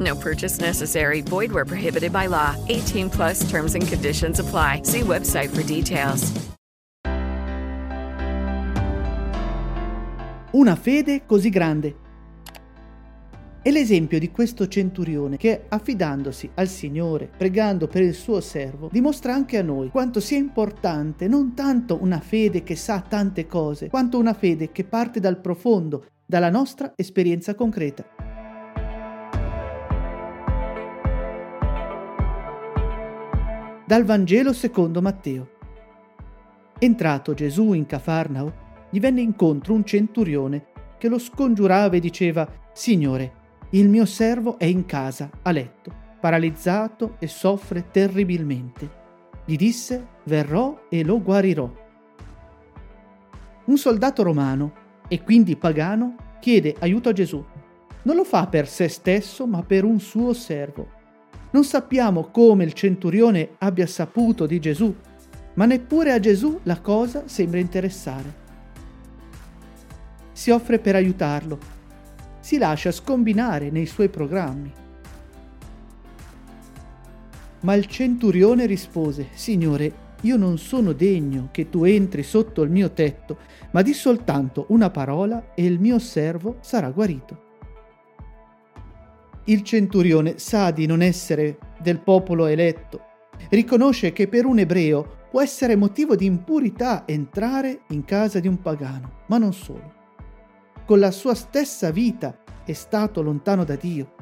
No purchase necessary. Void where prohibited by law. 18 plus terms and conditions apply. See website for details. Una fede così grande. È l'esempio di questo centurione che, affidandosi al Signore, pregando per il suo servo, dimostra anche a noi quanto sia importante non tanto una fede che sa tante cose, quanto una fede che parte dal profondo, dalla nostra esperienza concreta. Dal Vangelo secondo Matteo. Entrato Gesù in Cafarnao, gli venne incontro un centurione che lo scongiurava e diceva, Signore, il mio servo è in casa, a letto, paralizzato e soffre terribilmente. Gli disse, verrò e lo guarirò. Un soldato romano, e quindi pagano, chiede aiuto a Gesù. Non lo fa per se stesso, ma per un suo servo non sappiamo come il centurione abbia saputo di Gesù, ma neppure a Gesù la cosa sembra interessare. Si offre per aiutarlo, si lascia scombinare nei suoi programmi. Ma il centurione rispose, Signore, io non sono degno che tu entri sotto il mio tetto, ma di soltanto una parola e il mio servo sarà guarito. Il centurione sa di non essere del popolo eletto, riconosce che per un ebreo può essere motivo di impurità entrare in casa di un pagano, ma non solo. Con la sua stessa vita è stato lontano da Dio.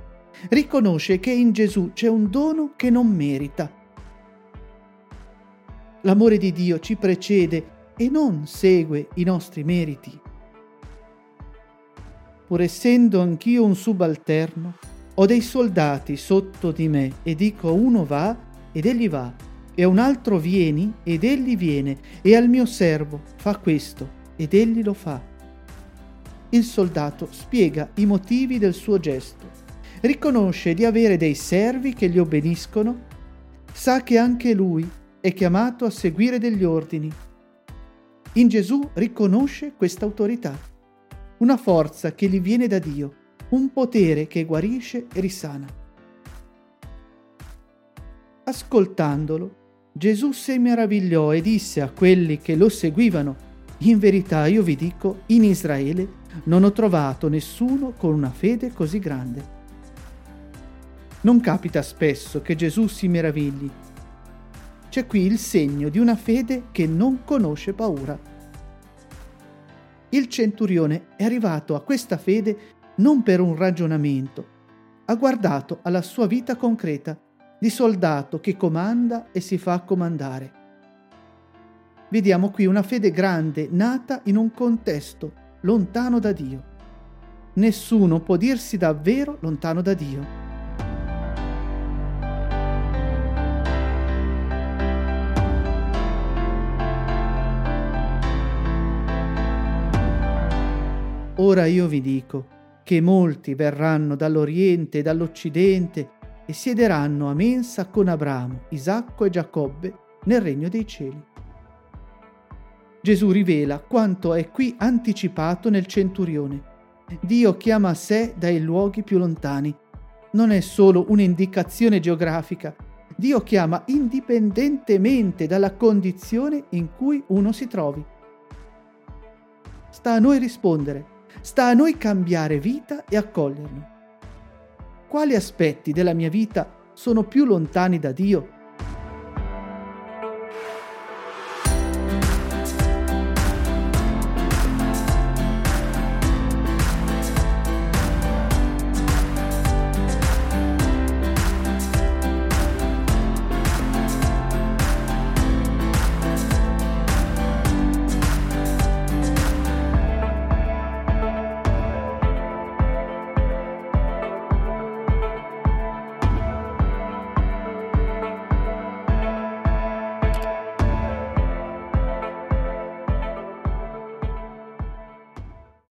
Riconosce che in Gesù c'è un dono che non merita. L'amore di Dio ci precede e non segue i nostri meriti. Pur essendo anch'io un subalterno, ho dei soldati sotto di me e dico uno va ed egli va, e a un altro vieni ed egli viene, e al mio servo fa questo ed egli lo fa. Il soldato spiega i motivi del suo gesto, riconosce di avere dei servi che gli obbediscono, sa che anche lui è chiamato a seguire degli ordini. In Gesù riconosce questa autorità, una forza che gli viene da Dio un potere che guarisce e risana. Ascoltandolo, Gesù si meravigliò e disse a quelli che lo seguivano, in verità io vi dico, in Israele non ho trovato nessuno con una fede così grande. Non capita spesso che Gesù si meravigli. C'è qui il segno di una fede che non conosce paura. Il centurione è arrivato a questa fede non per un ragionamento, ha guardato alla sua vita concreta di soldato che comanda e si fa comandare. Vediamo qui una fede grande nata in un contesto lontano da Dio. Nessuno può dirsi davvero lontano da Dio. Ora io vi dico, che molti verranno dall'Oriente e dall'Occidente e siederanno a mensa con Abramo, Isacco e Giacobbe nel regno dei cieli. Gesù rivela quanto è qui anticipato nel centurione. Dio chiama a sé dai luoghi più lontani. Non è solo un'indicazione geografica. Dio chiama indipendentemente dalla condizione in cui uno si trovi. Sta a noi rispondere Sta a noi cambiare vita e accoglierlo. Quali aspetti della mia vita sono più lontani da Dio